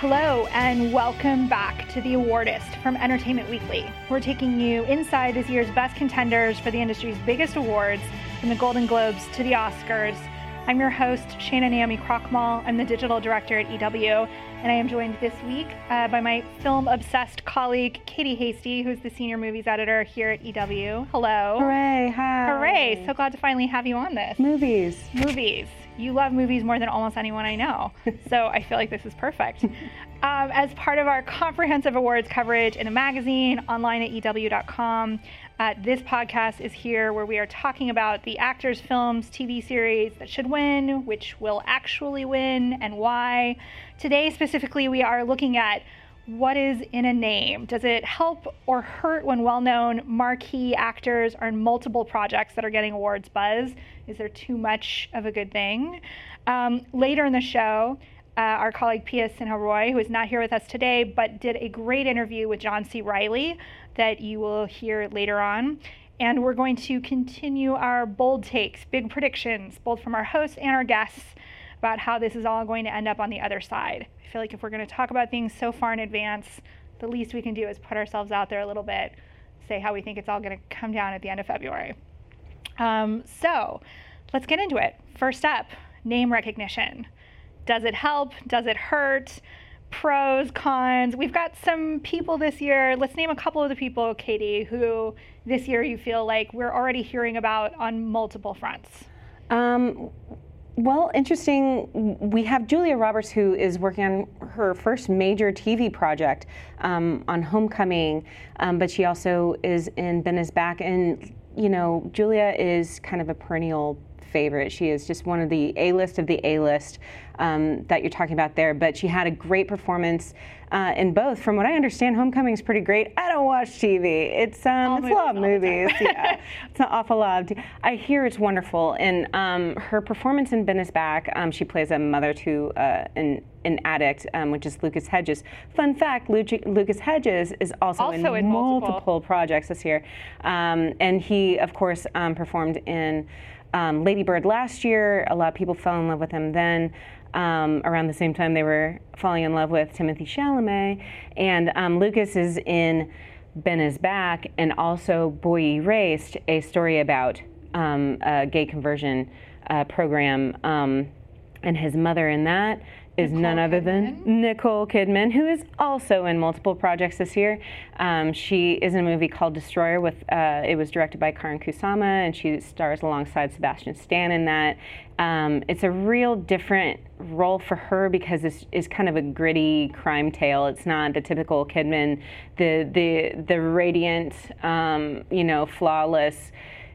Hello, and welcome back to The Awardist from Entertainment Weekly. We're taking you inside this year's best contenders for the industry's biggest awards, from the Golden Globes to the Oscars. I'm your host, Shana Naomi Krochmal. I'm the digital director at EW, and I am joined this week uh, by my film obsessed colleague, Katie Hasty, who's the senior movies editor here at EW. Hello. Hooray, hi. Hooray. So glad to finally have you on this. Movies. Movies you love movies more than almost anyone I know. so I feel like this is perfect. Um, as part of our comprehensive awards coverage in a magazine, online at EW.com, uh, this podcast is here where we are talking about the actors, films, TV series that should win, which will actually win, and why. Today, specifically, we are looking at what is in a name? Does it help or hurt when well known marquee actors are in multiple projects that are getting awards buzz? Is there too much of a good thing? Um, later in the show, uh, our colleague Piya Sinha Roy, who is not here with us today, but did a great interview with John C. Reilly that you will hear later on. And we're going to continue our bold takes, big predictions, both from our hosts and our guests about how this is all going to end up on the other side. I feel like if we're going to talk about things so far in advance, the least we can do is put ourselves out there a little bit, say how we think it's all going to come down at the end of February. Um, so let's get into it. First up, name recognition. Does it help? Does it hurt? Pros, cons. We've got some people this year. Let's name a couple of the people, Katie, who this year you feel like we're already hearing about on multiple fronts. Um, well, interesting. We have Julia Roberts, who is working on her first major TV project um, on Homecoming, um, but she also is in Ben is Back. And, you know, Julia is kind of a perennial favorite. She is just one of the A list of the A list um, that you're talking about there. But she had a great performance uh, in both. From what I understand, Homecoming is pretty great. I don't watch TV. It's um, it's a lot of movies. yeah, it's an awful lot. Of I hear it's wonderful, and um, her performance in Ben is Back. Um, she plays a mother to uh, an an addict, um, which is Lucas Hedges. Fun fact: Lucas Hedges is also, also in, in multiple. multiple. projects this year, um, and he, of course, um, performed in um, Lady Bird last year. A lot of people fell in love with him then. Um, around the same time they were falling in love with Timothée Chalamet, and um, Lucas is in Ben is Back, and also Boy Erased, a story about um, a gay conversion uh, program, um, and his mother in that is Nicole none other Kidman. than Nicole Kidman, who is also in multiple projects this year. Um, she is in a movie called Destroyer. With uh, it was directed by Karyn Kusama, and she stars alongside Sebastian Stan in that. Um, it's a real different role for her because it's, it's kind of a gritty crime tale. It's not the typical Kidman, the the the radiant, um, you know, flawless.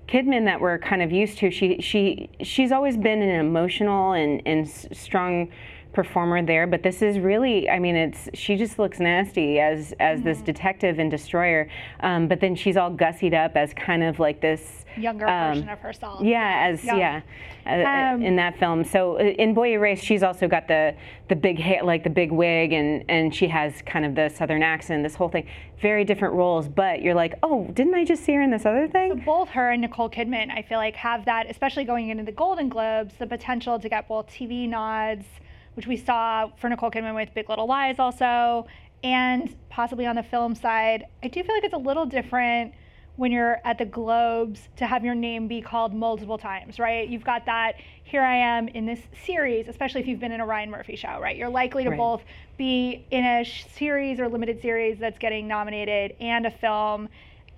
Kidman that we're kind of used to. She she she's always been an emotional and and strong performer there, but this is really, I mean, it's she just looks nasty as as mm-hmm. this detective and destroyer, um, but then she's all gussied up as kind of like this younger um, version of herself. Yeah, as yeah, uh, um, in that film. So uh, in Boy Erased, she's also got the the big hair, like the big wig, and and she has kind of the southern accent. This whole thing, very different roles, but you're like, oh, didn't I just see her in this other thing? So both her and Nicole Kidman, I feel like, have that, especially going into the Golden Globes, the potential to get both TV nods which we saw for Nicole Kidman with Big Little Lies also, and possibly on the film side. I do feel like it's a little different when you're at the Globes to have your name be called multiple times, right? You've got that, here I am in this series, especially if you've been in a Ryan Murphy show, right? You're likely to right. both be in a series or limited series that's getting nominated and a film.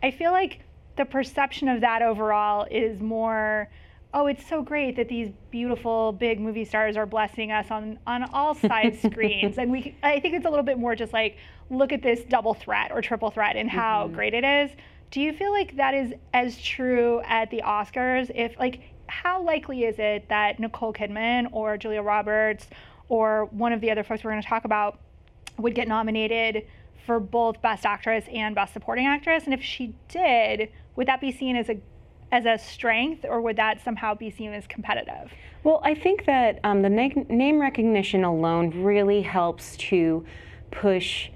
I feel like the perception of that overall is more oh, it's so great that these beautiful big movie stars are blessing us on on all side screens. And we, I think it's a little bit more just like look at this double threat or triple threat and how mm-hmm. great it is. Do you feel like that is as true at the Oscars? If like, how likely is it that Nicole Kidman or Julia Roberts or one of the other folks we're going to talk about would get nominated for both Best Actress and Best Supporting Actress? And if she did, would that be seen as a as a strength, or would that somehow be seen as competitive? Well, I think that um, the na- name recognition alone really helps to push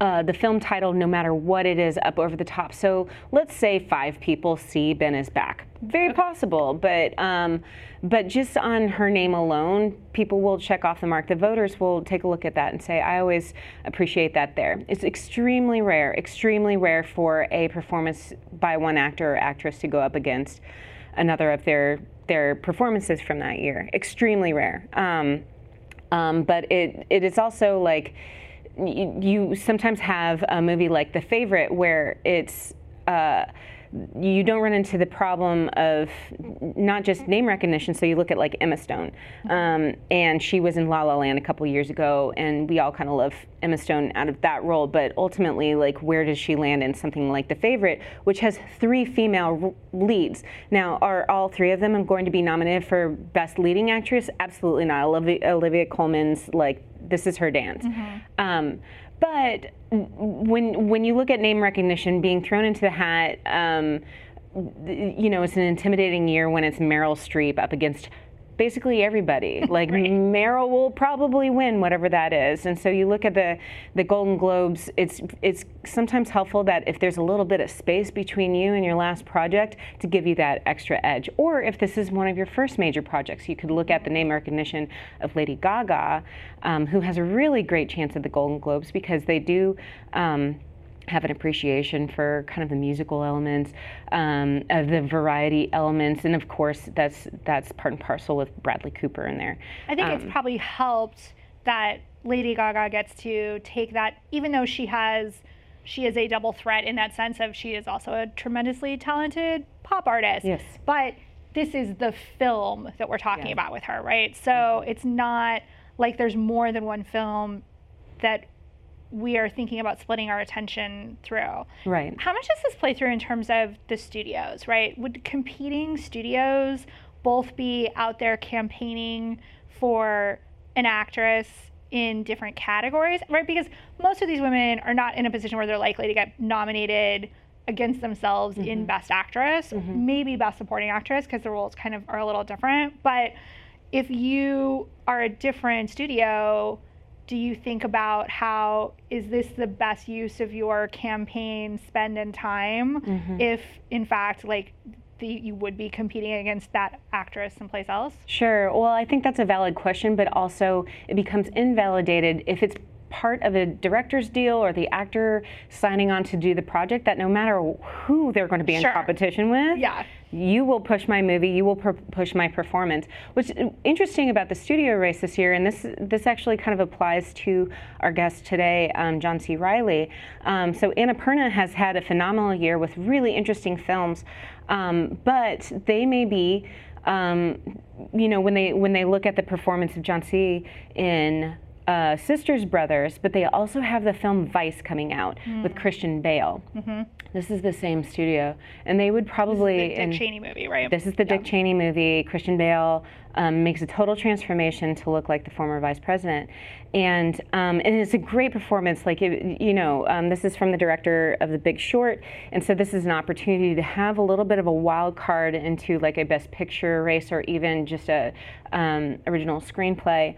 uh, the film title, no matter what it is, up over the top. So let's say five people see Ben is back. Very possible, but um, but just on her name alone, people will check off the mark. The voters will take a look at that and say, I always appreciate that there. It's extremely rare, extremely rare for a performance by one actor or actress to go up against another of their their performances from that year. Extremely rare. Um, um, but it it is also like you, sometimes have a movie like The Favorite where it's uh, you don't run into the problem of not just name recognition. So you look at like Emma Stone, um, and she was in La La Land a couple years ago, and we all kind of love Emma Stone out of that role. But ultimately, like, where does she land in something like The Favorite, which has three female leads? Now, are all three of them going to be nominated for Best Leading Actress? Absolutely not. Olivia, Olivia Colman's like this is her dance. Mm-hmm. Um, but when when you look at name recognition being thrown into the hat, um, you know, it's an intimidating year when it's Meryl Streep up against basically everybody. Like right. Meryl will probably win whatever that is. And so you look at the the Golden Globes. It's it's sometimes helpful that if there's a little bit of space between you and your last project to give you that extra edge. Or if this is one of your first major projects, you could look at the name recognition of Lady Gaga, um, who has a really great chance at the Golden Globes because they do. Um, have an appreciation for kind of the musical elements, um, of the variety elements, and of course that's that's part and parcel with Bradley Cooper in there. I think um, it's probably helped that Lady Gaga gets to take that, even though she has she is a double threat in that sense of she is also a tremendously talented pop artist. Yes. But this is the film that we're talking yeah. about with her, right? So mm-hmm. it's not like there's more than one film that we are thinking about splitting our attention through. Right. How much does this play through in terms of the studios, right? Would competing studios both be out there campaigning for an actress in different categories, right? Because most of these women are not in a position where they're likely to get nominated against themselves mm-hmm. in Best Actress, mm-hmm. maybe Best Supporting Actress, because the roles kind of are a little different. But if you are a different studio, do you think about how is this the best use of your campaign spend and time mm-hmm. if in fact like the, you would be competing against that actress someplace else? Sure. Well, I think that's a valid question, but also it becomes invalidated if it's part of a director's deal or the actor signing on to do the project that no matter who they're going to be in competition with, yeah. You will push my movie, you will pr- push my performance. What's interesting about the studio race this year, and this this actually kind of applies to our guest today, um, John C. Reilly. Um, so Annapurna has had a phenomenal year with really interesting films, um, but they may be. Um, you know when they when they look at the performance of John C. in uh, Sisters Brothers, but they also have the film Vice coming out mm. with Christian Bale. Mm-hmm. This is the same studio, and they would probably. This is the Dick Cheney movie, right? This is the yeah. Dick Cheney movie. Christian Bale um, makes a total transformation to look like the former vice president, and um, and it's a great performance. Like it, you know, um, this is from the director of The Big Short, and so this is an opportunity to have a little bit of a wild card into like a Best Picture race or even just a um, original screenplay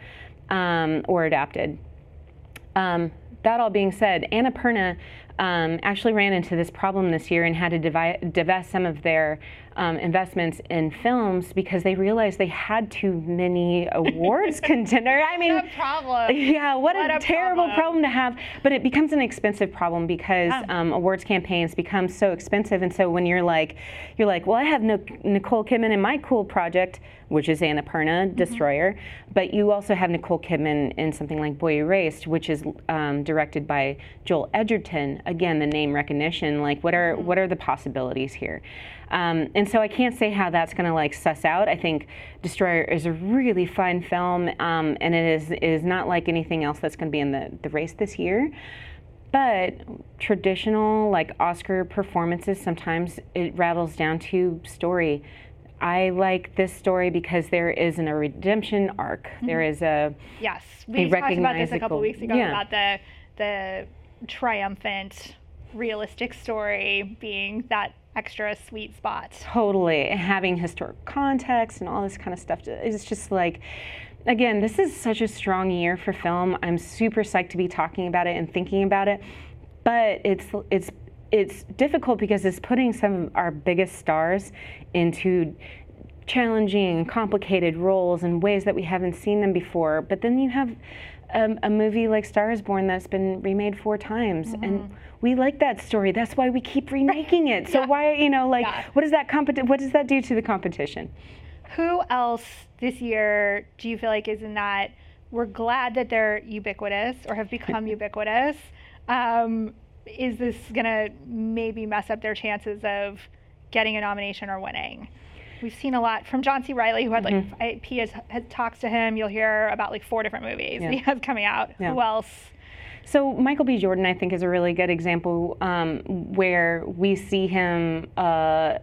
um, or adapted. Um, that all being said, Anna Annapurna um, actually ran into this problem this year and had to divest some of their um, investments in films because they realized they had too many awards contender. I mean, what a problem. Yeah, what, what a, a, terrible problem. problem. to have. But it becomes an expensive problem because um, awards campaigns become so expensive, and so when you're like, you're like, well, I have no Nicole Kidman in my cool project, which is Annapurna mm-hmm. Destroyer, but you also have Nicole Kidman in something like Boy Erased, which is um, directed by Joel Edgerton. Again, the name recognition. Like, what are mm-hmm. what are the possibilities here? Um, and so I can't say how that's going to like suss out. I think Destroyer is a really fun film, um, and it is it is not like anything else that's going to be in the, the race this year. But traditional like Oscar performances, sometimes it rattles down to story. I like this story because there is an, a redemption arc. Mm-hmm. There is a yes. We talked about this a couple weeks ago yeah. about the the triumphant, realistic story being that extra sweet spot. Totally. Having historic context and all this kind of stuff. It's just like, again, this is such a strong year for film. I'm super psyched to be talking about it and thinking about it. but it's it's it's difficult because it's putting some of our biggest stars into challenging, and complicated roles in ways that we haven't seen them before. But then you have um, a movie like Star is Born that's been remade four times, mm-hmm. and we like that story. That's why we keep remaking it. So yeah. why, you know, like, yeah. what does that competi- What does that do to the competition? Who else this year do you feel like is in that? We're glad that they're ubiquitous or have become ubiquitous. Um, is this gonna maybe mess up their chances of getting a nomination or winning? We've seen a lot from John C. Reilly, who had like mm-hmm. he has, has, talks to him. You'll hear about like four different movies yeah. he has coming out. Yeah. Who else? So Michael B. Jordan, I think, is a really good example um, where we see him uh,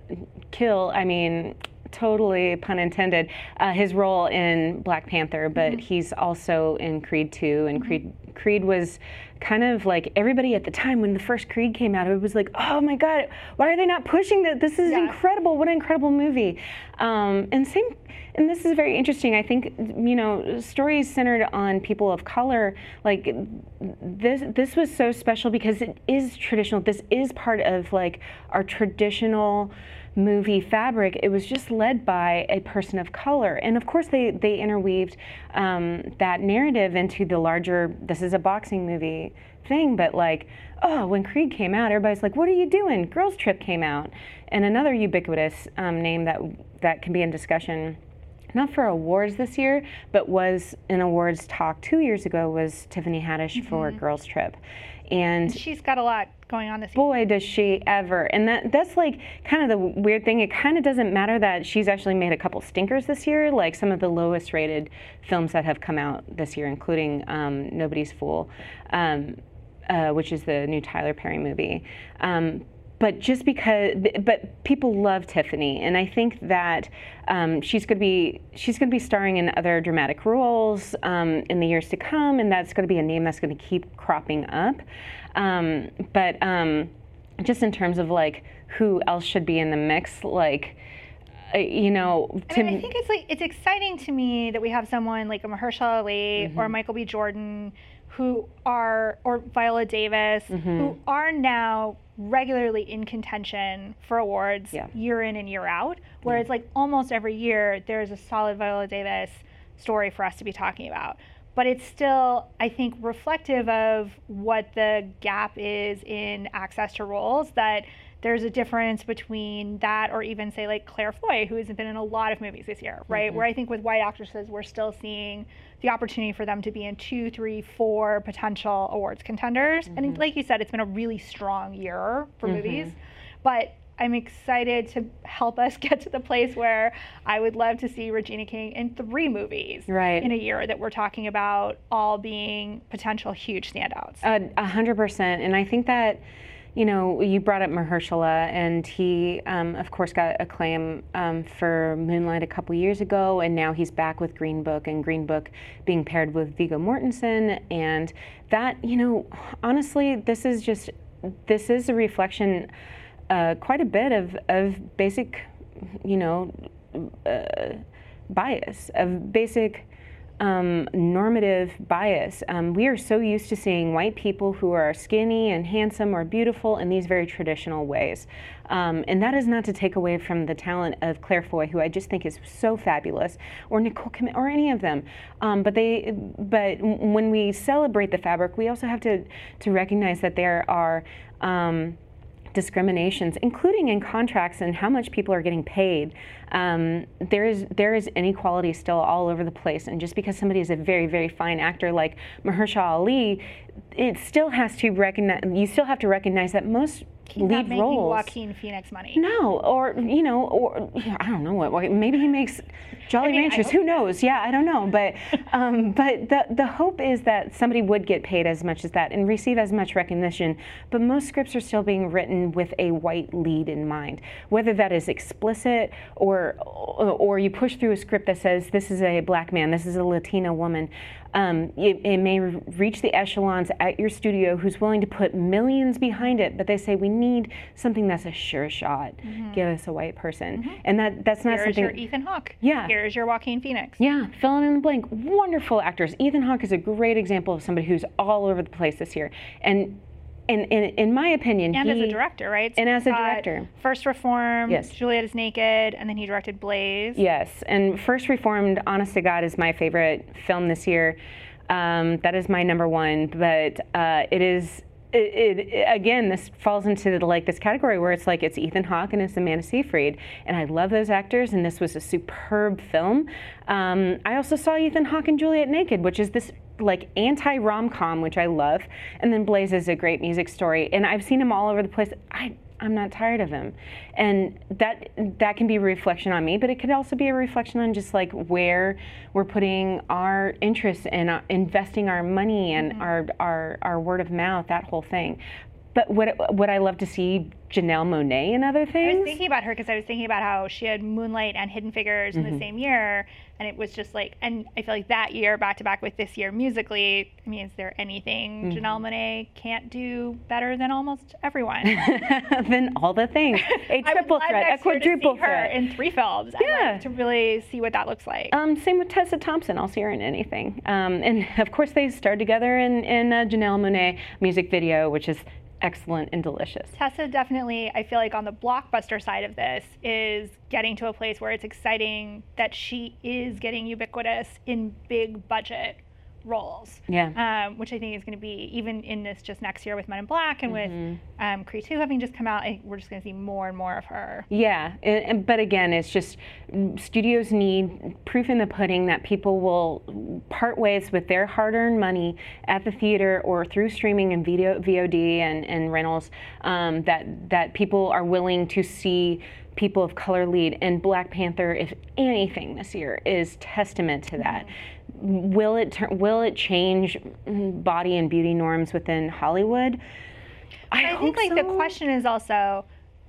kill. I mean, totally pun intended, uh, his role in Black Panther, but mm-hmm. he's also in Creed 2, and mm-hmm. Creed Creed was kind of like everybody at the time when the first Creed came out, it was like, oh my God, why are they not pushing that? This is yeah. incredible. What an incredible movie. Um, and same, and this is very interesting. I think you know stories centered on people of color, like this. This was so special because it is traditional. This is part of like our traditional movie fabric, it was just led by a person of color. And of course, they, they interweaved um, that narrative into the larger, this is a boxing movie thing, but like, oh, when Creed came out, everybody's like, what are you doing? Girls Trip came out. And another ubiquitous um, name that, that can be in discussion not for awards this year, but was in awards talk two years ago was Tiffany Haddish mm-hmm. for Girls Trip. And, she's got a lot going on this boy does she ever. And that that's like kind of the weird thing. It kind of doesn't matter that she's actually made a couple stinkers this year like some of the lowest rated films that have come out this year including um, nobody's fool um, uh, which is the new tyler perry movie. Um, but just because but people love tiffany and i think that um, she's going to be she's going to be starring in other dramatic roles um, in the years to come and that's going to be a name that's going to keep cropping up um, but um, just in terms of like who else should be in the mix, like uh, you know, I, mean, I think it's like it's exciting to me that we have someone like a Mahershala Ali mm-hmm. or Michael B. Jordan who are or Viola Davis mm-hmm. who are now regularly in contention for awards yeah. year in and year out. Whereas yeah. like almost every year there's a solid Viola Davis story for us to be talking about but it's still, I think, reflective of what the gap is in access to roles that there's a difference between that or even say like Claire Foy, who has been in a lot of movies this year, right? Mm-hmm. Where I think with white actresses, we're still seeing the opportunity for them to be in two, three, four potential awards contenders. Mm-hmm. And like you said, it's been a really strong year for mm-hmm. movies. But I'm excited to help us get to the place where I would love to see Regina King in three movies right. in a year that we're talking about all being potential huge standouts. A hundred percent, and I think that you know, you brought up Mahershala, and he, um, of course, got acclaim um, for Moonlight a couple years ago, and now he's back with Green Book, and Green Book being paired with Viggo Mortensen, and that, you know, honestly, this is just, this is a reflection uh, quite a bit of, of basic, you know, uh, bias, of basic um, normative bias. Um, we are so used to seeing white people who are skinny and handsome or beautiful in these very traditional ways. Um, and that is not to take away from the talent of Claire Foy, who I just think is so fabulous, or Nicole Kim, or any of them. Um, but they, but when we celebrate the fabric, we also have to to recognize that there are um, discriminations, including in contracts and how much people are getting paid. Um, there is there is inequality still all over the place, and just because somebody is a very very fine actor like Mahershala Ali, it still has to recognize. You still have to recognize that most He's lead not making roles. Joaquin Phoenix money. No, or you know, or I don't know what. Maybe he makes Jolly I mean, Ranchers. Who knows? Yeah, I don't know. But um, but the the hope is that somebody would get paid as much as that and receive as much recognition. But most scripts are still being written with a white lead in mind, whether that is explicit or or you push through a script that says this is a black man, this is a Latina woman. Um, it, it, may reach the echelons at your studio who's willing to put millions behind it, but they say we need something that's a sure shot. Mm-hmm. Give us a white person, mm-hmm. and that that's not Here's something. Here's your Ethan Hawke. Yeah. Here's your Joaquin Phoenix. Yeah, fill in the blank. Wonderful actors. Ethan Hawke is a great example of somebody who's all over the place this year, and and, and in my opinion, and he, as a director, right? and as a director. First Reformed, Yes. Juliet is Naked, and then he directed Blaze. Yes, and First Reformed, honest to God, is my favorite film this year. Um, that is my number one, but uh, it is. It, it, again, this falls into the, like this category where it's like it's Ethan Hawke and it's Amanda Seyfried, and I love those actors, and this was a superb film. Um, I also saw Ethan Hawke and Juliet Naked, which is this like anti rom com, which I love, and then Blaze is a great music story, and I've seen him all over the place. I I'm not tired of him, and that that can be a reflection on me, but it could also be a reflection on just like where we're putting our interest and uh, investing our money and our, our our word of mouth, that whole thing. But what would I love to see Janelle Monáe and other things? I was thinking about her because I was thinking about how she had Moonlight and Hidden Figures in Mm-hmm. the same year, and it was just like, and I feel like that year, back to back with this year musically. I mean, is there anything Mm-hmm. Janelle Monáe can't do better than almost everyone? than all the things, a triple threat, a next year to see quadruple her threat. in three films. Yeah. like, to really see what that looks like. Um, same with Tessa Thompson. I'll see her in anything. Um, and of course, they starred together in, in a Janelle Monáe music video, which is excellent and delicious. Tessa definitely, I feel like on the blockbuster side of this, is getting to a place where it's exciting that she is getting ubiquitous in big budget roles. Yeah. Um, which I think is going to be even in this just next year with Men in Black and Mm-hmm. with um, Creed 2 having just come out, I, we're just going to see more and more of her. Yeah, and, and- but again, it's just studios need proof in the pudding that people will part ways with their hard-earned money at the theater or through streaming and video, VOD and, and rentals. Um, that that people are willing to see people of color lead, and Black Panther, if anything, this year is testament to that. Will it turn, will it change body and beauty norms within Hollywood? I, I think like the question is also,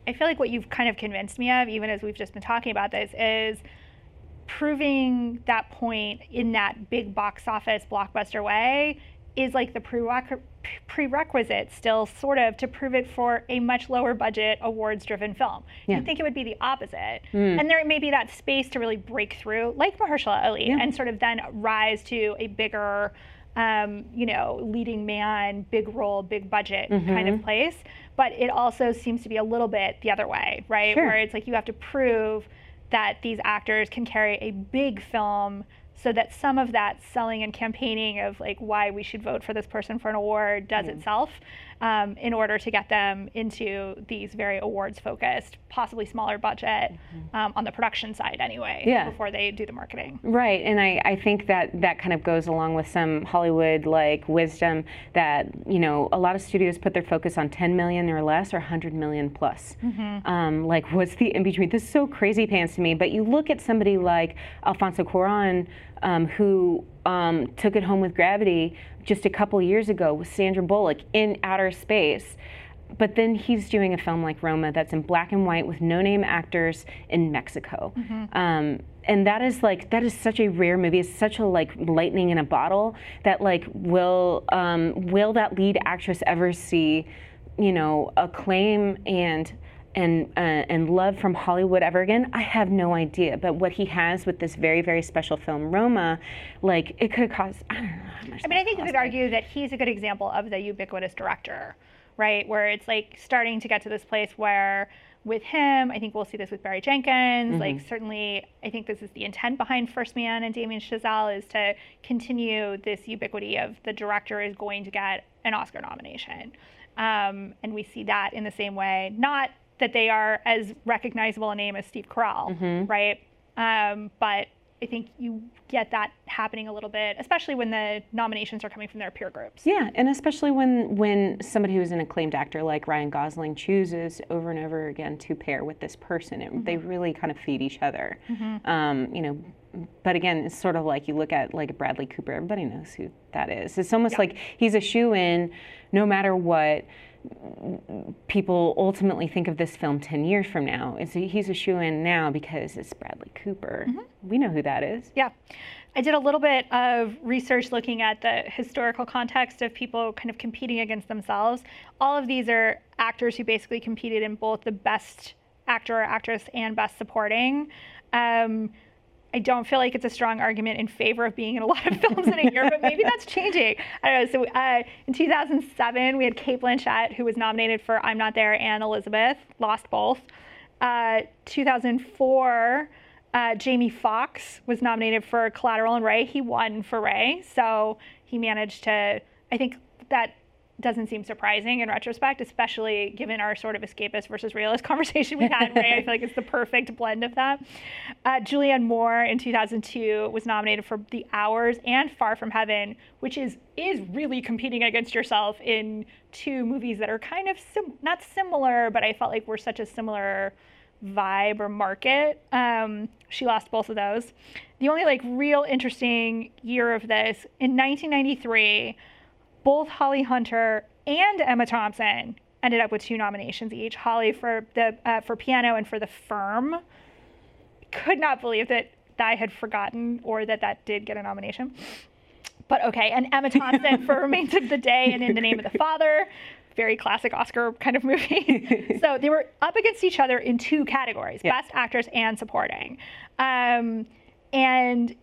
I feel like what you've kind of convinced me of, even as we've just been talking about this, is proving that point in that big box office blockbuster way is like the prereq- prerequisite still sort of to prove it for a much lower budget awards driven film. Yeah. You'd think it would be the opposite. And there may be that space to really break through, like Mahershala Ali, Yeah. and sort of then rise to a bigger, um, you know, leading man, big role, big budget kind Mm-hmm. of place. But it also seems to be a little bit the other way, right? Sure. Where it's like you have to prove that these actors can carry a big film so that some of that selling and campaigning of like why we should vote for this person for an award does Mm-hmm. itself um, in order to get them into these very awards focused possibly smaller budget um, on the production side anyway Mm-hmm. Yeah. before they do the marketing Right, and I, I think that that kind of goes along with some Hollywood like wisdom that you know a lot of studios put their focus on 10 million or less or 100 million plus. Um, like what's the in between? This is so crazy pants to me. But you look at somebody like Alfonso Cuarón, um, who um, took it home with Gravity just a couple years ago with Sandra Bullock in outer space. But then he's doing a film like Roma that's in black and white with no name actors in Mexico. Um, and that is like that is such a rare movie. It's such a like lightning in a bottle that like will um, will that lead actress ever see, you know, acclaim and and uh, and love from Hollywood ever again? I have no idea. But what he has with this very very special film Roma, like it could have cost I don't know how much. I mean, I think you could argue that he's a good example of the ubiquitous director, right? Where it's like starting to get to this place where with him, I think we'll see this with Barry Jenkins. Like, certainly, I think this is the intent behind First Man and Damien Chazelle is to continue this ubiquity of the director is going to get an Oscar nomination. Um, and we see that in the same way, not that they are as recognizable a name as Steve Carell, right? Um, but I think you get that happening a little bit, especially when the nominations are coming from their peer groups. Yeah, and especially when when somebody who's an acclaimed actor like Ryan Gosling chooses over and over again to pair with this person, it, they really kind of feed each other. Um, you know, but again, it's sort of like you look at like Bradley Cooper. Everybody knows who that is. It's almost like he's a shoe in, no matter what people ultimately think of this film 10 years from now. It's a, he's a shoe in now because it's Bradley Cooper. We know who that is. Yeah. I did a little bit of research looking at the historical context of people kind of competing against themselves. All of these are actors who basically competed in both the best actor or actress and best supporting. Um, I don't feel like it's a strong argument in favor of being in a lot of films in a year, but maybe that's changing. I don't know. So uh, in 2007, we had Cate Blanchett, who was nominated for I'm Not There and Elizabeth, lost both. Uh, 2004, uh, Jamie Foxx was nominated for Collateral and Ray. He won for Ray, so he managed to. I think that doesn't seem surprising in retrospect, especially given our sort of escapist versus realist conversation we had. Ray, I feel like it's the perfect blend of that. Uh, Julianne Moore in 2002 was nominated for The Hours and Far From Heaven, which is is really competing against yourself in two movies that are kind of sim- not similar, but I felt like were such a similar vibe or market. Um, she lost both of those. The only like real interesting year of this in 1993 both Holly Hunter and Emma Thompson ended up with two nominations each. Holly for the uh, for piano and for the firm. Could not believe that I had forgotten or that that did get a nomination. But okay, and Emma Thompson for Remains of the Day and In the Name of the Father. Very classic Oscar kind of movie. so they were up against each other in two categories yeah. Best Actress and Supporting. Um, and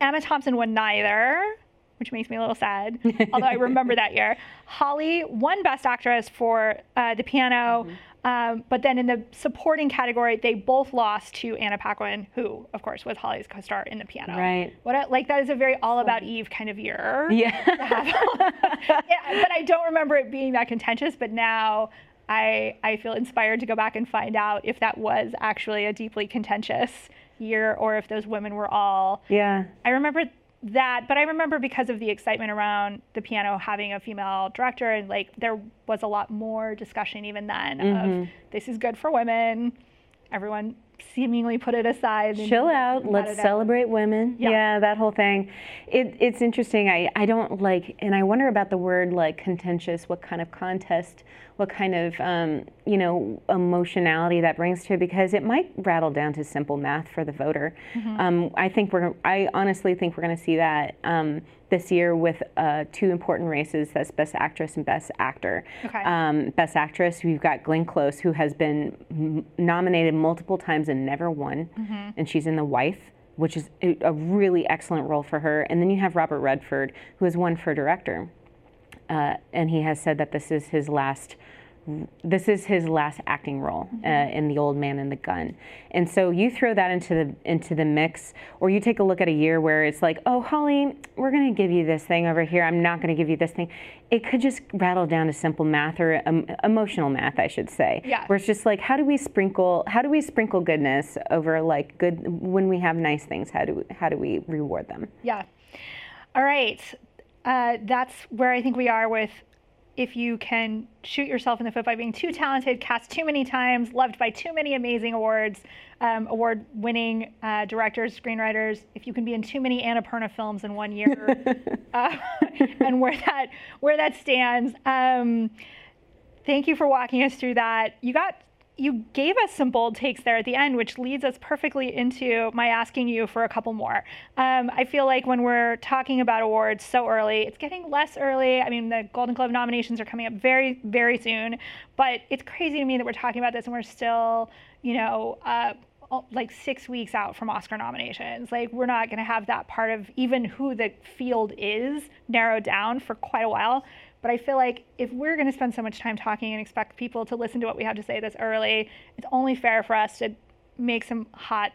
Emma Thompson won neither which makes me a little sad, although I remember that year. Holly won Best Actress for uh, the piano, mm-hmm. um, but then in the supporting category, they both lost to Anna Paquin, who, of course, was Holly's co-star in the piano. Right. What a, like that is a very all about Eve kind of year. Yeah. yeah. But I don't remember it being that contentious. But now I I feel inspired to go back and find out if that was actually a deeply contentious year or if those women were all. Yeah. I remember that, but I remember because of the excitement around the piano having a female director, and like there was a lot more discussion even then mm-hmm. of this is good for women. Everyone seemingly put it aside. Chill out. Let's celebrate out. women. Yeah. yeah. that whole thing. It, it's interesting. I, I don't like, and I wonder about the word like contentious. What kind of contest? What kind of um, you know emotionality that brings to it? Because it might rattle down to simple math for the voter. Mm-hmm. Um, I think we're. I honestly think we're going to see that. Um, this year with uh, two important races that's Best Actress and Best Actor. Okay. Um, Best Actress, we've got Glenn Close, who has been m- nominated multiple times and never won, mm-hmm. and she's in The Wife. Which is a really excellent role for her. And then you have Robert Redford, who has won for director. Uh, and he has said that this is his last this is his last acting role uh, in The Old Man and the Gun. And so you throw that into the into the mix, or you take a look at a year where it's like, oh, Holly, we're going to give you this thing over here. I'm not going to give you this thing. It could just rattle down to simple math or um, emotional math, I should say. Yeah. Where it's just like, how do we sprinkle how do we sprinkle goodness over like good when we have nice things? How do how do we reward them? Yeah. All right. Uh, that's where I think we are with if you can shoot yourself in the foot by being too talented, cast too many times, loved by too many amazing awards, um, award winning uh, directors, screenwriters, if you can be in too many Annapurna films in one year, uh, and where that, where that stands. Um, thank you for walking us through that. You got you gave us some bold takes there at the end, which leads us perfectly into my asking you for a couple more. Um, I feel like when we're talking about awards so early, it's getting less early. I mean, the Golden Globe nominations are coming up very, very soon, but it's crazy to me that we're talking about this and we're still, you know, uh, like six weeks out from Oscar nominations. Like, we're not going to have that part of even who the field is narrowed down for quite a while. But I feel like if we're going to spend so much time talking and expect people to listen to what we have to say this early, it's only fair for us to make some hot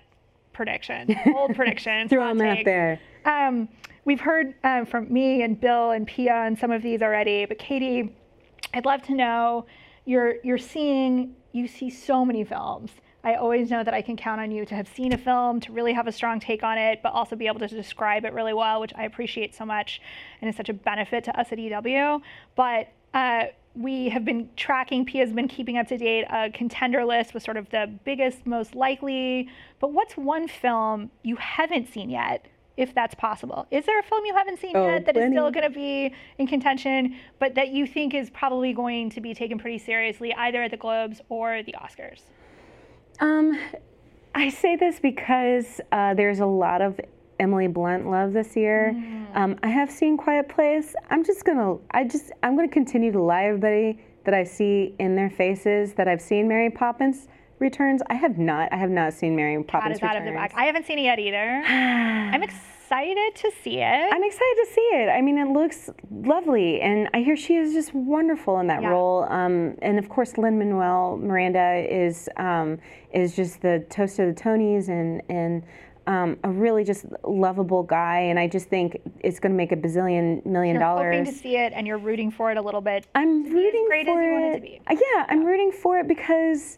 predictions, bold predictions. Throw them out there. Um, we've heard um, from me and Bill and Piya and some of these already, but Katie, I'd love to know you're you're seeing you see so many films I always know that I can count on you to have seen a film, to really have a strong take on it, but also be able to describe it really well, which I appreciate so much and is such a benefit to us at EW. But uh, we have been tracking, Piya's been keeping up to date a contender list with sort of the biggest, most likely. But what's one film you haven't seen yet if that's possible. Is there a film you haven't seen oh, yet that plenty. is still going to be in contention, but that you think is probably going to be taken pretty seriously either at the Globes or the Oscars? Um, I say this because uh, there's a lot of Emily Blunt love this year. Mm. Um, I have seen Quiet Place. I'm just gonna, I just, I'm gonna continue to lie everybody that I see in their faces that I've seen Mary Poppins. Returns. I have not. I have not seen Mary Poppins Returns. of the bag. I haven't seen it yet either. I'm excited to see it. I'm excited to see it. I mean, it looks lovely, and I hear she is just wonderful in that Yeah. role. Um, and of course, Lin Manuel Miranda is um, is just the toast of the Tonys, and and um, a really just lovable guy. And I just think it's going to make a bazillion 1000000 You're dollars. hoping to see it, and you're rooting for it a little bit. I'm rooting great as for want it it. to be. Uh, Yeah, I'm rooting for it because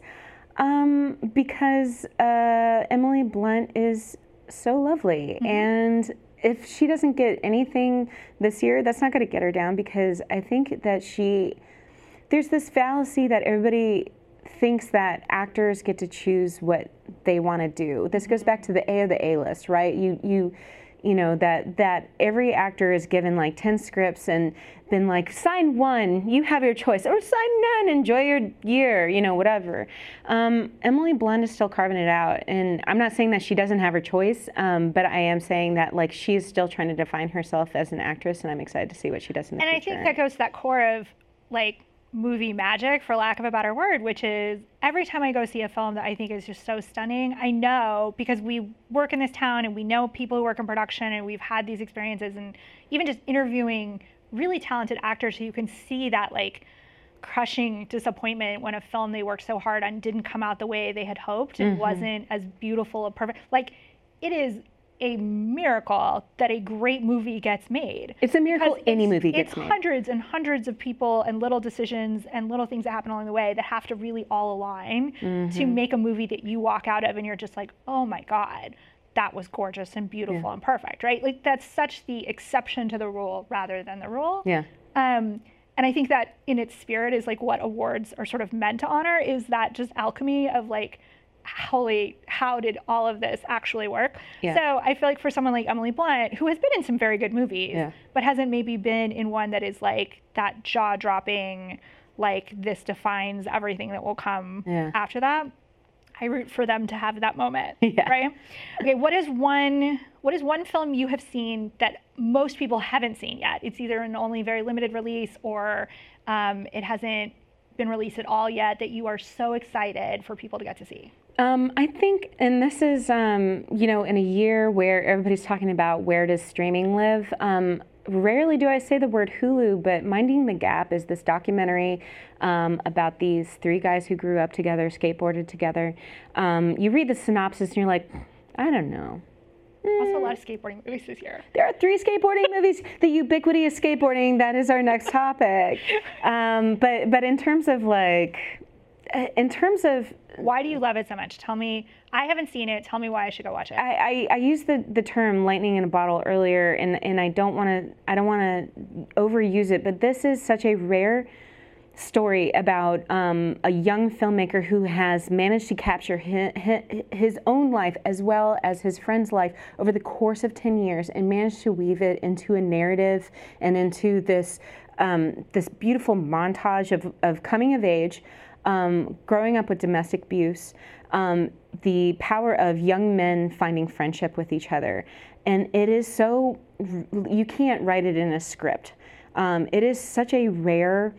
um, because uh, Emily Blunt is so lovely, Mm-hmm. and if she doesn't get anything this year, that's not going to get her down because I think that she there's this fallacy that everybody thinks that actors get to choose what they want to do. This goes back to the A of the A list, right? You you you know that that every actor is given like 10 scripts and been like sign one you have your choice or sign none enjoy your year you know whatever. Um, emily blunt is still carving it out and i'm not saying that she doesn't have her choice um, but i am saying that like she is still trying to define herself as an actress and i'm excited to see what she does in the And I think that goes to that core of like movie magic, for lack of a better word, which is every time I go see a film that I think is just so stunning, I know because we work in this town and we know people who work in production and we've had these experiences and even just interviewing really talented actors who you can see that like crushing disappointment when a film they worked so hard on didn't come out the way they had hoped and mm-hmm. wasn't as beautiful or perfect. Like it is a miracle that a great movie gets made. It's a miracle Because any it's- movie gets made. it's hundreds and hundreds of people and little decisions and little things that happen along the way that have to really all align to Mm-hmm. make a movie that you walk out of and you're just like, oh my God, that was gorgeous and beautiful and perfect, right? Like that's such the exception to the rule rather than the rule. yeah Um, and I think that in its spirit is like what awards are sort of meant to honor is that just alchemy of like, holy, how did all of this actually work? Yeah. So I feel like for someone like Emily Blunt, who has been in some very good movies, Yeah. but hasn't maybe been in one that is like that jaw dropping, like this defines everything that will come Yeah. after that. I root for them to have that moment, Yeah. right? Okay, what is one what is one film you have seen that most people haven't seen yet? It's either an only very limited release or um, it hasn't been released at all yet that you are so excited for people to get to see. Um, I think, and this is, um, you know, in a year where everybody's talking about where does streaming live. Um, rarely do I say the word Hulu, but Minding the Gap is this documentary um, about these three guys who grew up together, skateboarded together. Um, you read the synopsis and you're like, I don't know. Also, a lot of skateboarding movies this year. There are three skateboarding movies. The ubiquity of skateboarding. That is our next topic. Um, but but in terms of like, in terms of Why do you love it so much? Tell me. I haven't seen it. Tell me why I should go watch it. I, I, I used the, the term lightning in a bottle earlier, and, and I don't want to I don't want to overuse it, but this is such a rare story about um, a young filmmaker who has managed to capture his, his own life as well as his friend's life over the course of 10 years and managed to weave it into a narrative and into this um, this beautiful montage of, of coming of age um, growing up with domestic abuse, um, the power of young men finding friendship with each other. And it is so, you can't write it in a script. Um, it is such a rare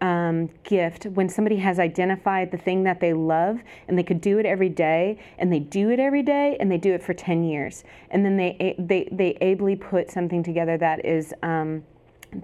um, gift when somebody has identified the thing that they love and they could do it every day and they do it every day and they do it for 10 years. And then they, they, they ably put something together that is. Um,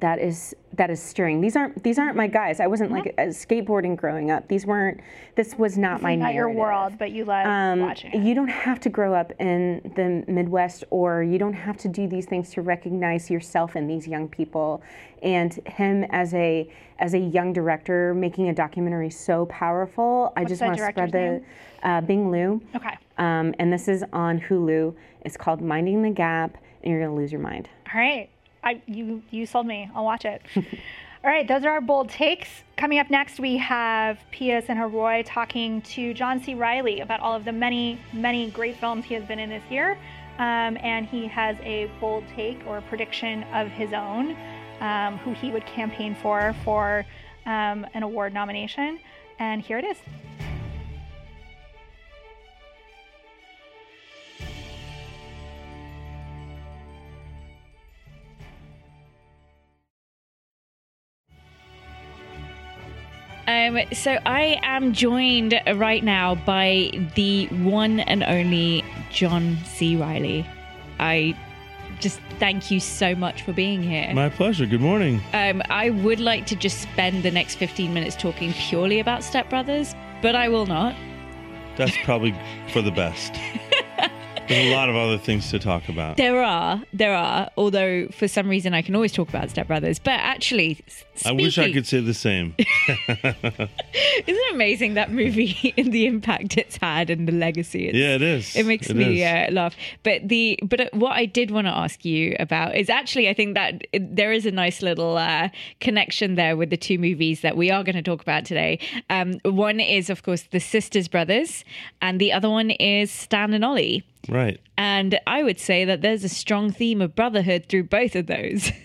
that is that is stirring. These aren't these aren't my guys. I wasn't like uh, skateboarding growing up. These weren't. This was not my Not your world, but you love Um, watching it. you don't have to grow up in the Midwest, or you don't have to do these things to recognize yourself in these young people. And him as a as a young director making a documentary so powerful. I just want to spread the uh, Bing Liu. Okay. Um, and this is on Hulu. It's called Minding the Gap, and you're gonna lose your mind. All right. I you you sold me. I'll watch it. All right, those are our bold takes. Coming up next, we have Piya Roy talking to John C. Reilly about all of the many, many great films he has been in this year. Um, and he has a bold take or prediction of his own, um, who he would campaign for for um, an award nomination. And here it is. Um, so I am joined right now by the one and only John C. Reilly. I just thank you so much for being here. My pleasure. Good morning. Um, I would like to just spend the next 15 minutes talking purely about Step Brothers, but I will not. That's probably for the best. There's a lot of other things to talk about. There are, there are. Although for some reason I can always talk about Step Brothers, but actually, I wish I could say the same. Isn't it amazing that movie and the impact it's had and the legacy? It's, Yeah, it is. It makes It me uh, laugh. But the but uh, what I did want to ask you about is actually I think that there is a nice little uh, connection there with the two movies that we are going to talk about today. Um, one is of course the Sisters Brothers, and the other one is Stan and Ollie. Right. And I would say that there's a strong theme of brotherhood through both of those.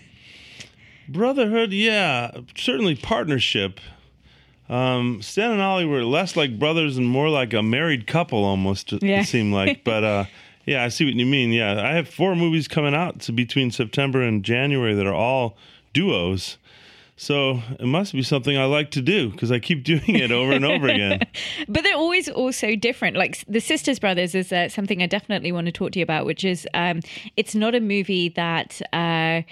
Brotherhood, yeah, certainly partnership. Um, Stan and Ollie were less like brothers and more like a married couple almost, it Yeah. seemed like. But uh, yeah, I see what you mean. Yeah, I have four movies coming out between September and January that are all duos. So it must be something I like to do because I keep doing it over and over again. but they're always also different. Like the Sisters Brothers is uh, something I definitely want to talk to you about, which is um, it's not a movie that. Uh,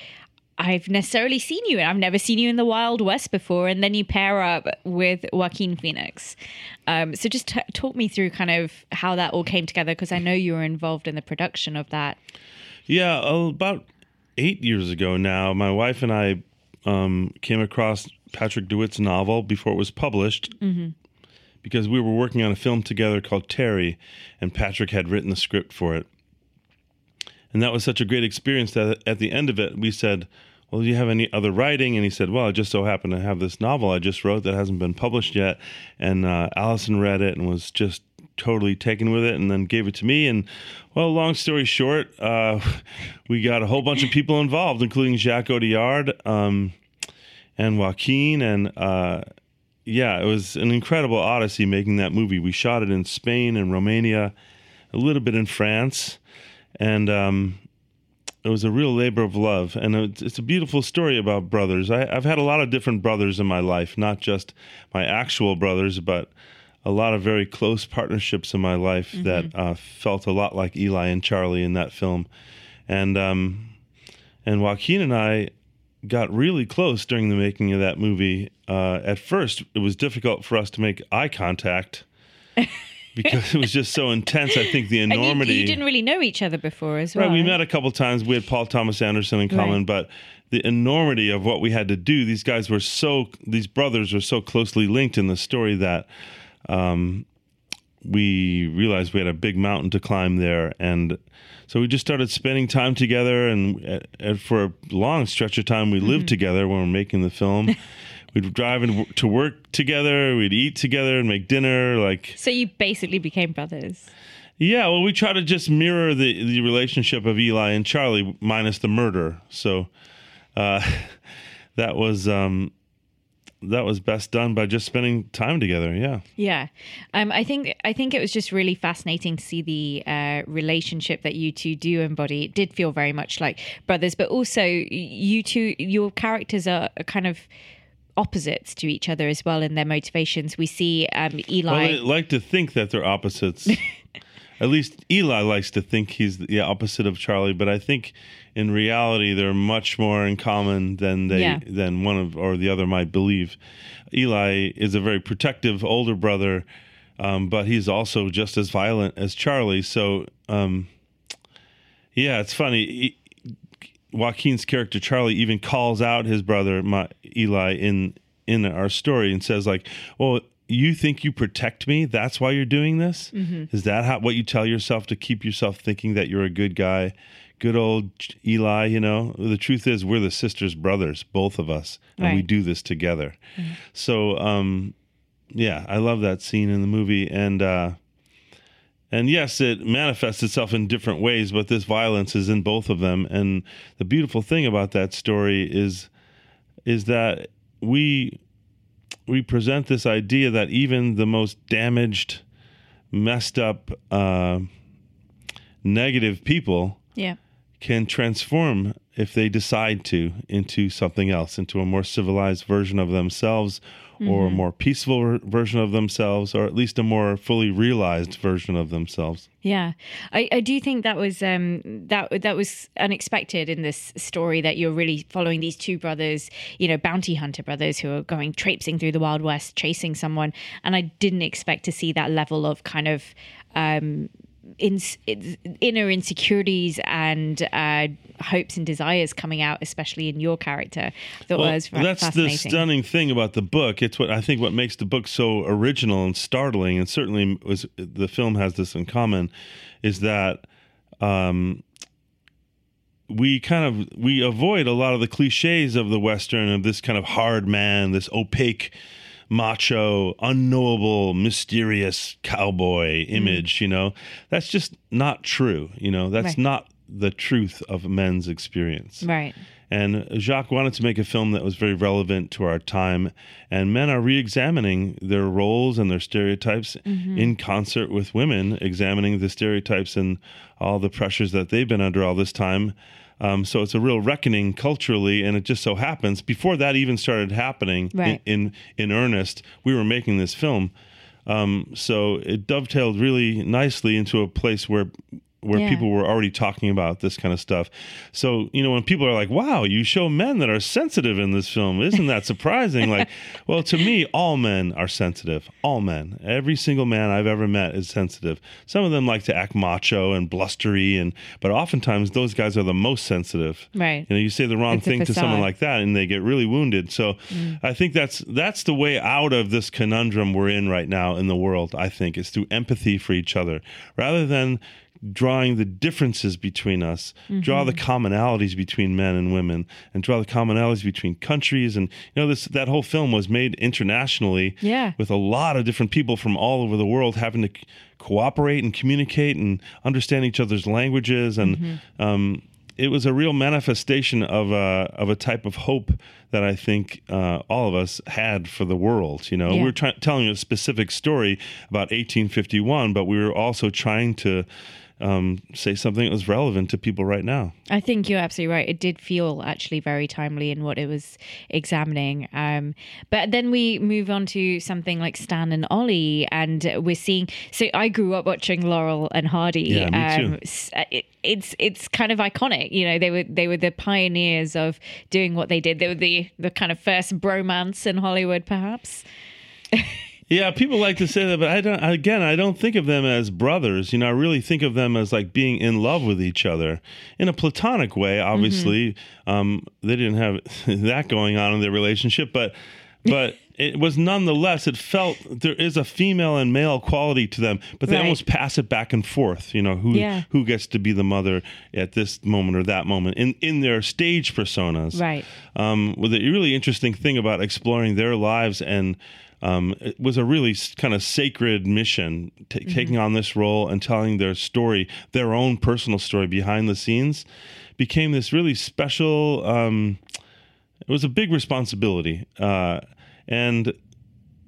I've necessarily seen you in. I've never seen you in the Wild West before, and then you pair up with Joaquin Phoenix. Um, so just t- talk me through kind of how that all came together, because I know you were involved in the production of that. Yeah, about eight years ago now, my wife and I um, came across Patrick DeWitt's novel before it was published because we were working on a film together called Terri, and Patrick had written the script for it. And that was such a great experience that at the end of it, we said, Well, do you have any other writing? And he said, Well, I just so happen to have this novel I just wrote that hasn't been published yet. And uh, Allison read it and was just totally taken with it and then gave it to me. And, well, long story short, uh, we got a whole bunch of people involved, including Jacques Audiard um, and Joaquin. And, uh, yeah, it was an incredible odyssey making that movie. We shot it in Spain and Romania, a little bit in France, and um, it was a real labor of love. And it's, a beautiful story about brothers. I, I've had a lot of different brothers in my life, not just my actual brothers, but a lot of very close partnerships in my life that uh, felt a lot like Eli and Charlie in that film. And um, and Joaquin and I got really close during the making of that movie. Uh, at first, it was difficult for us to make eye contact because it was just so intense. I think the And you, enormity. you didn't really know each other before as well. Right, we met a couple times. We had Paul Thomas Anderson in common, Right. but the enormity of what we had to do. These guys were so. These brothers were so closely linked in the story that um, we realized we had a big mountain to climb there, and so we just started spending time together. And, and for a long stretch of time, we lived together when we were making the film. We'd drive in, to work together. We'd eat together and make dinner. Like So you basically became brothers. yeah, well, we try to just mirror the the relationship of Eli and Charlie, minus the murder. So uh, that was um, that was best done by just spending time together. Yeah, Yeah, um, I think I think it was just really fascinating to see the uh, relationship that you two do embody. It did feel very much like brothers, but also you two, your characters are kind of opposites to each other as well in their motivations. We see um, Eli. well, I like to think that they're opposites. At least Eli likes to think he's the opposite of Charlie, but I think in reality they're much more in common than they Yeah. than one of or the other might believe. Eli is a very protective older brother, um, but he's also just as violent as Charlie. So, um, yeah, it's funny. He- Joaquin's character Charlie even calls out his brother my, Eli in in our story and says like, "Well, you think you protect me? That's why you're doing this? Is that how what you tell yourself to keep yourself thinking that you're a good guy?" Good old Eli, you know. The truth is, we're the sisters, brothers, both of us, and we do this together. So, um, yeah, I love that scene in the movie, and uh, and yes, it manifests itself in different ways, but this violence is in both of them. And the beautiful thing about that story is is that we we present this idea that even the most damaged, messed up, uh, negative people yeah. Can transform if they decide to, into something else, into a more civilized version of themselves, or a more peaceful ver- version of themselves, or at least a more fully realized version of themselves. Yeah, I, I do think that was um, that that was unexpected in this story that you're really following these two brothers, you know, bounty hunter brothers who are going traipsing through the Wild West chasing someone, and I didn't expect to see that level of kind of um, in, inner insecurities and uh, hopes and desires coming out, especially in your character. That Well, was that's the stunning thing about the book. It's what I think what makes the book so original and startling, and certainly was the film has this in common, is that um, we kind of we avoid a lot of the cliches of the western of this kind of hard man, this opaque macho, unknowable, mysterious cowboy Mm. image, you know. That's just not true, you know. That's Right. not the truth of men's experience. Right. And Jacques wanted to make a film that was very relevant to our time. And men are re examining their roles and their stereotypes in concert with women, examining the stereotypes and all the pressures that they've been under all this time. Um, so it's a real reckoning culturally, and it just so happens before that even started happening Right. in, in in earnest, we were making this film. Um, so it dovetailed really nicely into a place where where Yeah. people were already talking about this kind of stuff. So, you know, when people are like, wow, you show men that are sensitive in this film, isn't that surprising? like, well, to me, all men are sensitive. All men. Every single man I've ever met is sensitive. Some of them like to act macho and blustery, and but oftentimes those guys are the most sensitive. Right. You know, you say the wrong It's thing to someone like that and they get really wounded. So mm. I think that's that's the way out of this conundrum we're in right now in the world, I think, is through empathy for each other. Rather than drawing the differences between us, draw the Mm-hmm. commonalities between men and women, and draw the commonalities between countries. And you know, this that whole film was made internationally Yeah. with a lot of different people from all over the world having to c- cooperate and communicate and understand each other's languages and Mm-hmm. um, it was a real manifestation of a of a type of hope that I think uh, all of us had for the world. You know, Yeah. we were try- telling a specific story about 1851, but we were also trying to um, say something that was relevant to people right now. I think you're absolutely right. It did feel actually very timely in what it was examining. Um, but then we move on to something like Stan and Ollie, and we're seeing. So I grew up watching Laurel and Hardy. Yeah, me too. Um, uh, it, it's it's kind of iconic. You know, they were they were the pioneers of doing what they did. They were the the kind of first bromance in Hollywood, perhaps. Yeah, people like to say that, but I don't. Again, I don't think of them as brothers. You know, I really think of them as like being in love with each other in a platonic way. Obviously, um, they didn't have that going on in their relationship, but but it was nonetheless. It felt there is a female and male quality to them, but they Right. almost pass it back and forth. You know, who Yeah. who gets to be the mother at this moment or that moment in in their stage personas Right. um, with a really interesting thing about exploring their lives and um, it was a really kind of sacred mission ta taking on this role and telling their story their own personal story behind the scenes became this really special um, it was a big responsibility uh, and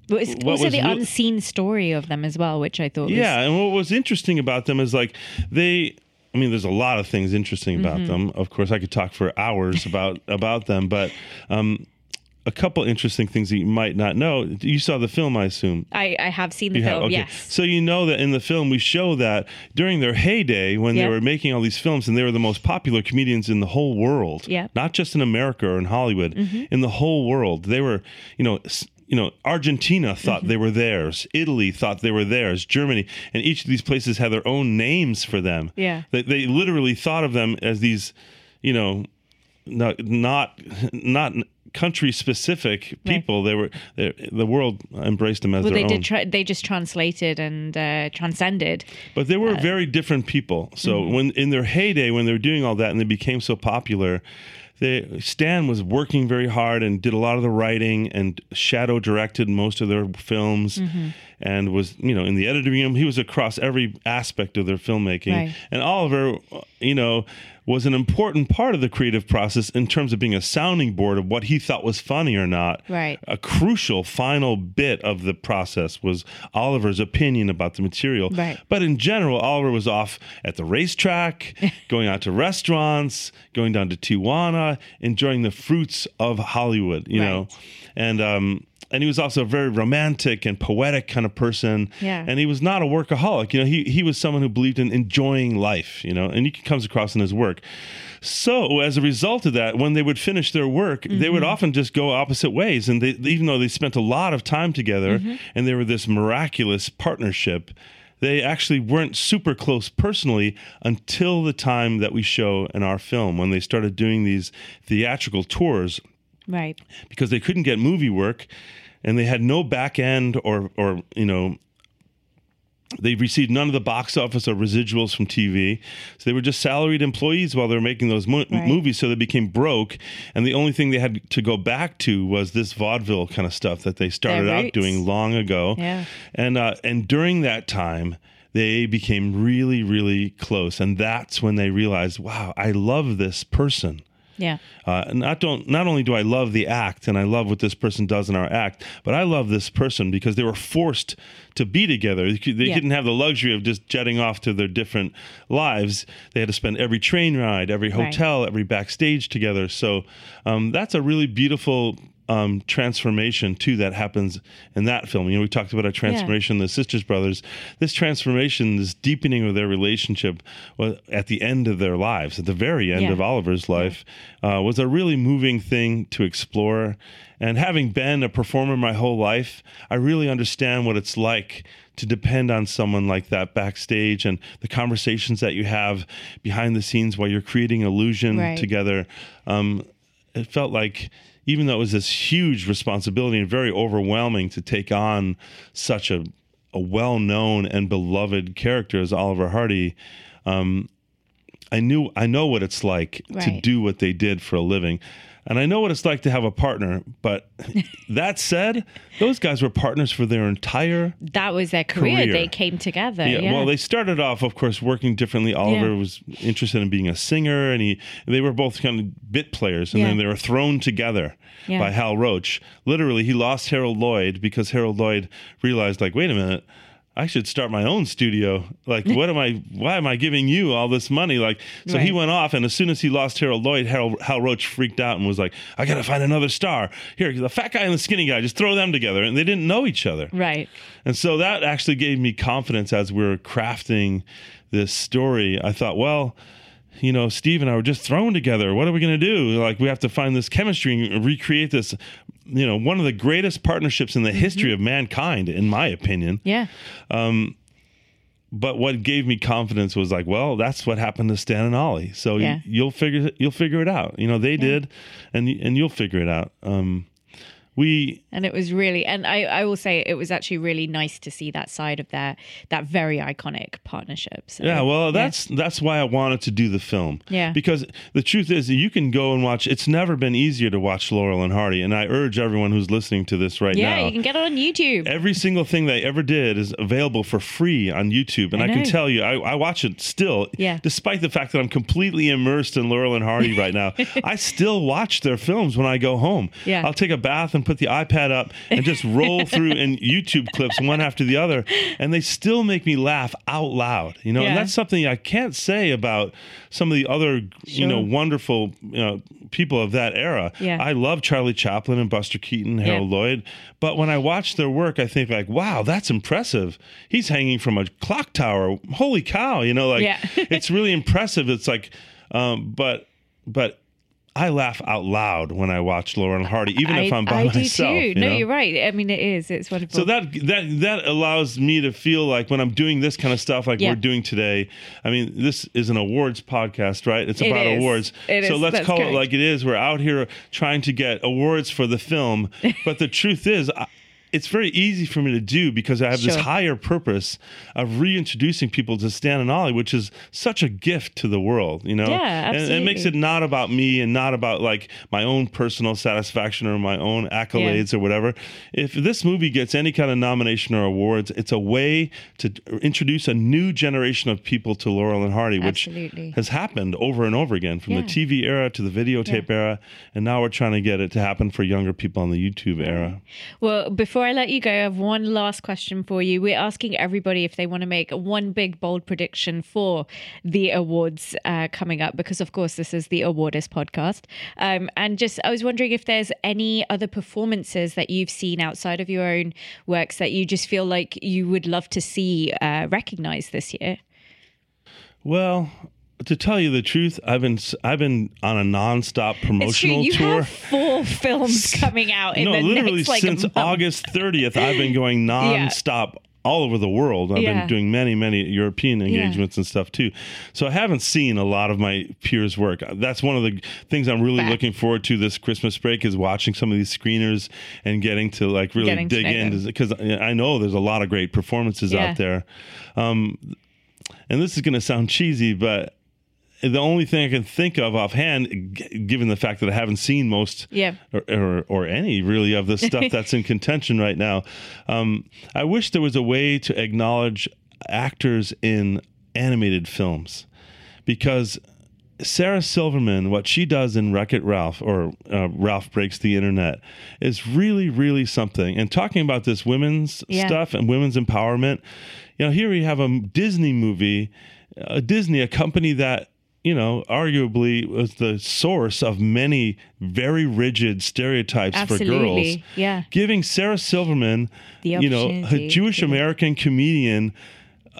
But it's What also was the real- unseen story of them as well, which I thought was yeah, and what was interesting about them is like they. I mean, there's a lot of things interesting about Mm-hmm. them. Of course, I could talk for hours about about them, but um, a couple interesting things that you might not know. You saw the film, I assume. I, I have seen the You have- film. okay. Yes. So you know that in the film we show that during their heyday when Yeah. they were making all these films and they were the most popular comedians in the whole world. Yeah. Mm-hmm. Not just in America or in Hollywood, in the whole world. They were, you know, you know, Argentina thought Mm-hmm. they were theirs. Italy thought they were theirs. Germany, and each of these places had their own names for them. Yeah. They, they literally thought of them as these, you know, not not not country specific people. They were they, the world embraced them as Well, their they own. did. Tra- they just translated and uh, transcended. But they Uh, were very different people. So mm-hmm. when in their heyday, when they were doing all that and they became so popular, they, Stan was working very hard and did a lot of the writing and shadow directed most of their films. Mm-hmm. And was you know in the editing room. He was across every aspect of their filmmaking. Right. And Oliver, you know, was an important part of the creative process in terms of being a sounding board of what he thought was funny or not. Right. A crucial final bit of the process was Oliver's opinion about the material. Right. But in general, Oliver was off at the racetrack, going out to restaurants, going down to Tijuana, enjoying the fruits of Hollywood, you know. And um and he was also a very romantic and poetic kind of person. Yeah. And he was not a workaholic. You know, he he was someone who believed in enjoying life, you know, and he comes across in his work. So as a result of that, when they would finish their work, they would mm-hmm. often just go opposite ways. And they, even though they spent a lot of time together mm-hmm. and they were this miraculous partnership, they actually weren't super close personally until the time that we show in our film when they started doing these theatrical tours Right. because they couldn't get movie work and they had no back end or or you know they received none of the box office or residuals from TV. So they were just salaried employees while they were making those mo- Right. movies. So they became broke. And the only thing they had to go back to was this vaudeville kind of stuff that they started out doing long ago. Yeah. And, uh, and during that time, they became really, really close. And that's when they realized, wow, I love this person. Yeah. Uh, not don't not only do I love the act and I love what this person does in our act, but I love this person because they were forced to be together. They, they Yeah. didn't have the luxury of just jetting off to their different lives. They had to spend every train ride, every Right. hotel, every backstage together. So um, that's a really beautiful. Um, transformation too that happens in that film. You know, we talked about a transformation in the Sisters Brothers. This transformation, this deepening of their relationship, was at the end of their lives, at the very end Yeah. of Oliver's life, uh, was a really moving thing to explore. And having been a performer my whole life, I really understand what it's like to depend on someone like that backstage and the conversations that you have behind the scenes while you're creating illusion Right. together. Um, it felt like even though it was this huge responsibility and very overwhelming to take on such a, a well-known and beloved character as Oliver Hardy, um, I knew I know what it's like to do what they did for a living. And I know what it's like to have a partner, but that said, those guys were partners for their entire That was their career. Career. They came together. yeah, Yeah. well, they started off, of course, working differently. Oliver Yeah. was interested in being a singer, and he they were both kind of bit players, and Yeah. then they were thrown together by Hal Roach. Literally, he lost Harold Lloyd because Harold Lloyd realized, like, wait a minute. I should start my own studio. Like, what am I? Why am I giving you all this money? Like, so he went off, and as soon as he lost Harold Lloyd, Harold, Hal Roach freaked out and was like, "I got to find another star. Here, the fat guy and the skinny guy, just throw them together." And they didn't know each other. right. And so that actually gave me confidence as we were crafting this story. I thought, well, you know, Steve and I were just thrown together. What are we going to do? Like, we have to find this chemistry and recreate this, you know, one of the greatest partnerships in the history of mankind, in my opinion. Yeah. Um, but what gave me confidence was like, well, that's what happened to Stan and Ollie. So Yeah. you, you'll figure you'll figure it out. You know, they did, and and you'll figure it out. Um, we and it was really and I, I will say it was actually really nice to see that side of their that very iconic partnership so, Yeah, well, that's that's why I wanted to do the film. Yeah. Because the truth is, you can go and watch. It's never been easier to watch Laurel and Hardy, and I urge everyone who's listening to this right yeah now. Yeah you can get it on youtube Every single thing they ever did is available for free on YouTube, and I I, can tell you, I, I watch it still. Yeah. Despite the fact that I'm completely immersed in Laurel and Hardy right now, I still watch their films when I go home. Yeah. I'll take a bath and put the iPad up and just roll through in YouTube clips one after the other, and they still make me laugh out loud. You know, and that's something I can't say about some of the other, you know, wonderful you know, people of that era. Yeah. I love Charlie Chaplin and Buster Keaton, Harold Yeah. Lloyd, but when I watch their work, I think like, wow, that's impressive. He's hanging from a clock tower. Holy cow! You know, like Yeah. it's really impressive. It's like, um, but but. I laugh out loud when I watch Laurel and Hardy, even if I, I'm by I myself. do too you no you're right i mean it is it's wonderful So that that that allows me to feel like when I'm doing this kind of stuff, like Yeah. we're doing today. I mean, this is an awards podcast, right? It's about awards. It so is. let's That's call correct. it like it is. We're out here trying to get awards for the film, but the truth is. I, it's very easy for me to do because I have Sure. this higher purpose of reintroducing people to Stan and Ollie, which is such a gift to the world, you know? Yeah, And it makes it not about me and not about like my own personal satisfaction or my own accolades or whatever. If this movie gets any kind of nomination or awards, it's a way to introduce a new generation of people to Laurel and Hardy, which Absolutely. has happened over and over again from Yeah. the TV era to the videotape era. And now we're trying to get it to happen for younger people on the YouTube era. Well, before I let you go, I have one last question for you. We're asking everybody if they want to make one big, bold prediction for the awards uh, coming up, because of course, this is the Awardist podcast. Um, and just, I was wondering if there's any other performances that you've seen outside of your own works that you just feel like you would love to see uh, recognized this year. Well, to tell you the truth, I've been I've been on a nonstop promotional You tour. have four films coming out in no, the literally next like since. August 30th, I've been going nonstop all over the world. I've Yeah. been doing many, many European engagements and stuff too. So I haven't seen a lot of my peers' work. That's one of the things I'm really Fair. looking forward to this Christmas break is watching some of these screeners and getting to like really Getting dig in because I know there's a lot of great performances Yeah. out there. Um, and this is going to sound cheesy, but the only thing I can think of offhand, g- given the fact that I haven't seen most Yeah. or, or, or any really of the stuff that's in contention right now, um, I wish there was a way to acknowledge actors in animated films because Sarah Silverman, what she does in Wreck It Ralph or uh, Ralph Breaks the Internet is really, really something. And talking about this women's Yeah. stuff and women's empowerment, you know, here we have a Disney movie, a Disney, a company that, you know, arguably was the source of many very rigid stereotypes for girls. Absolutely. Yeah. Giving Sarah Silverman, you know, a Jewish American comedian,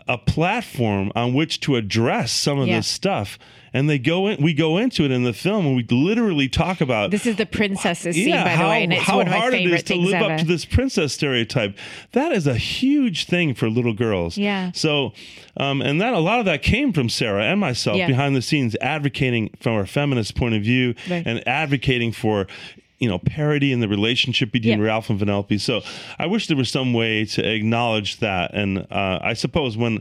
a platform on which to address some of Yeah. this stuff. And they go in, we go into it in the film, and we literally talk about This is the princesses scene, yeah, by how, the way, and it's how one of my hard it favorite is to live ever. up to this princess stereotype. That is a huge thing for little girls. Yeah. So, um, and that a lot of that came from Sarah and myself Yeah. behind the scenes, advocating from a feminist point of view Right. and advocating for. You know, parody in the relationship between Yeah. Ralph and Vanellope. So, I wish there was some way to acknowledge that. And uh, I suppose when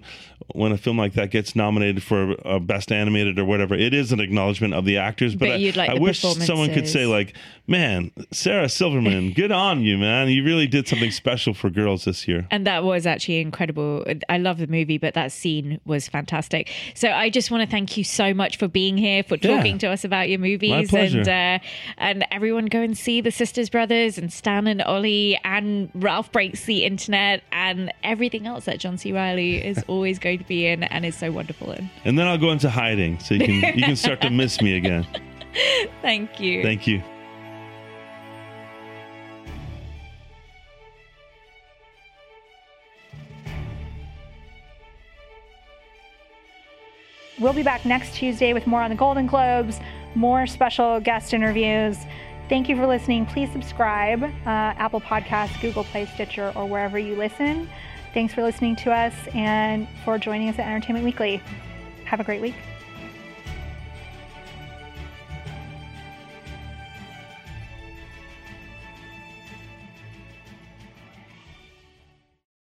when a film like that gets nominated for uh, best animated or whatever, it is an acknowledgement of the actors. But, But I, like I wish someone could say like, "Man, Sarah Silverman, good on you, man! You really did something special for girls this year." And that was actually incredible. I love the movie, but that scene was fantastic. So I just want to thank you so much for being here, for Yeah. talking to us about your movies, and uh, and everyone go and see the Sisters Brothers and Stan and Ollie and Ralph Breaks the Internet and everything else that John C. Reilly is always going to be in and is so wonderful in. And then I'll go into hiding, so you can you can start to miss me again. Thank you. Thank you. We'll be back next Tuesday with more on the Golden Globes, more special guest interviews. Thank you for listening. Please subscribe, uh, Apple Podcasts, Google Play, Stitcher, or wherever you listen. Thanks for listening to us and for joining us at Entertainment Weekly. Have a great week.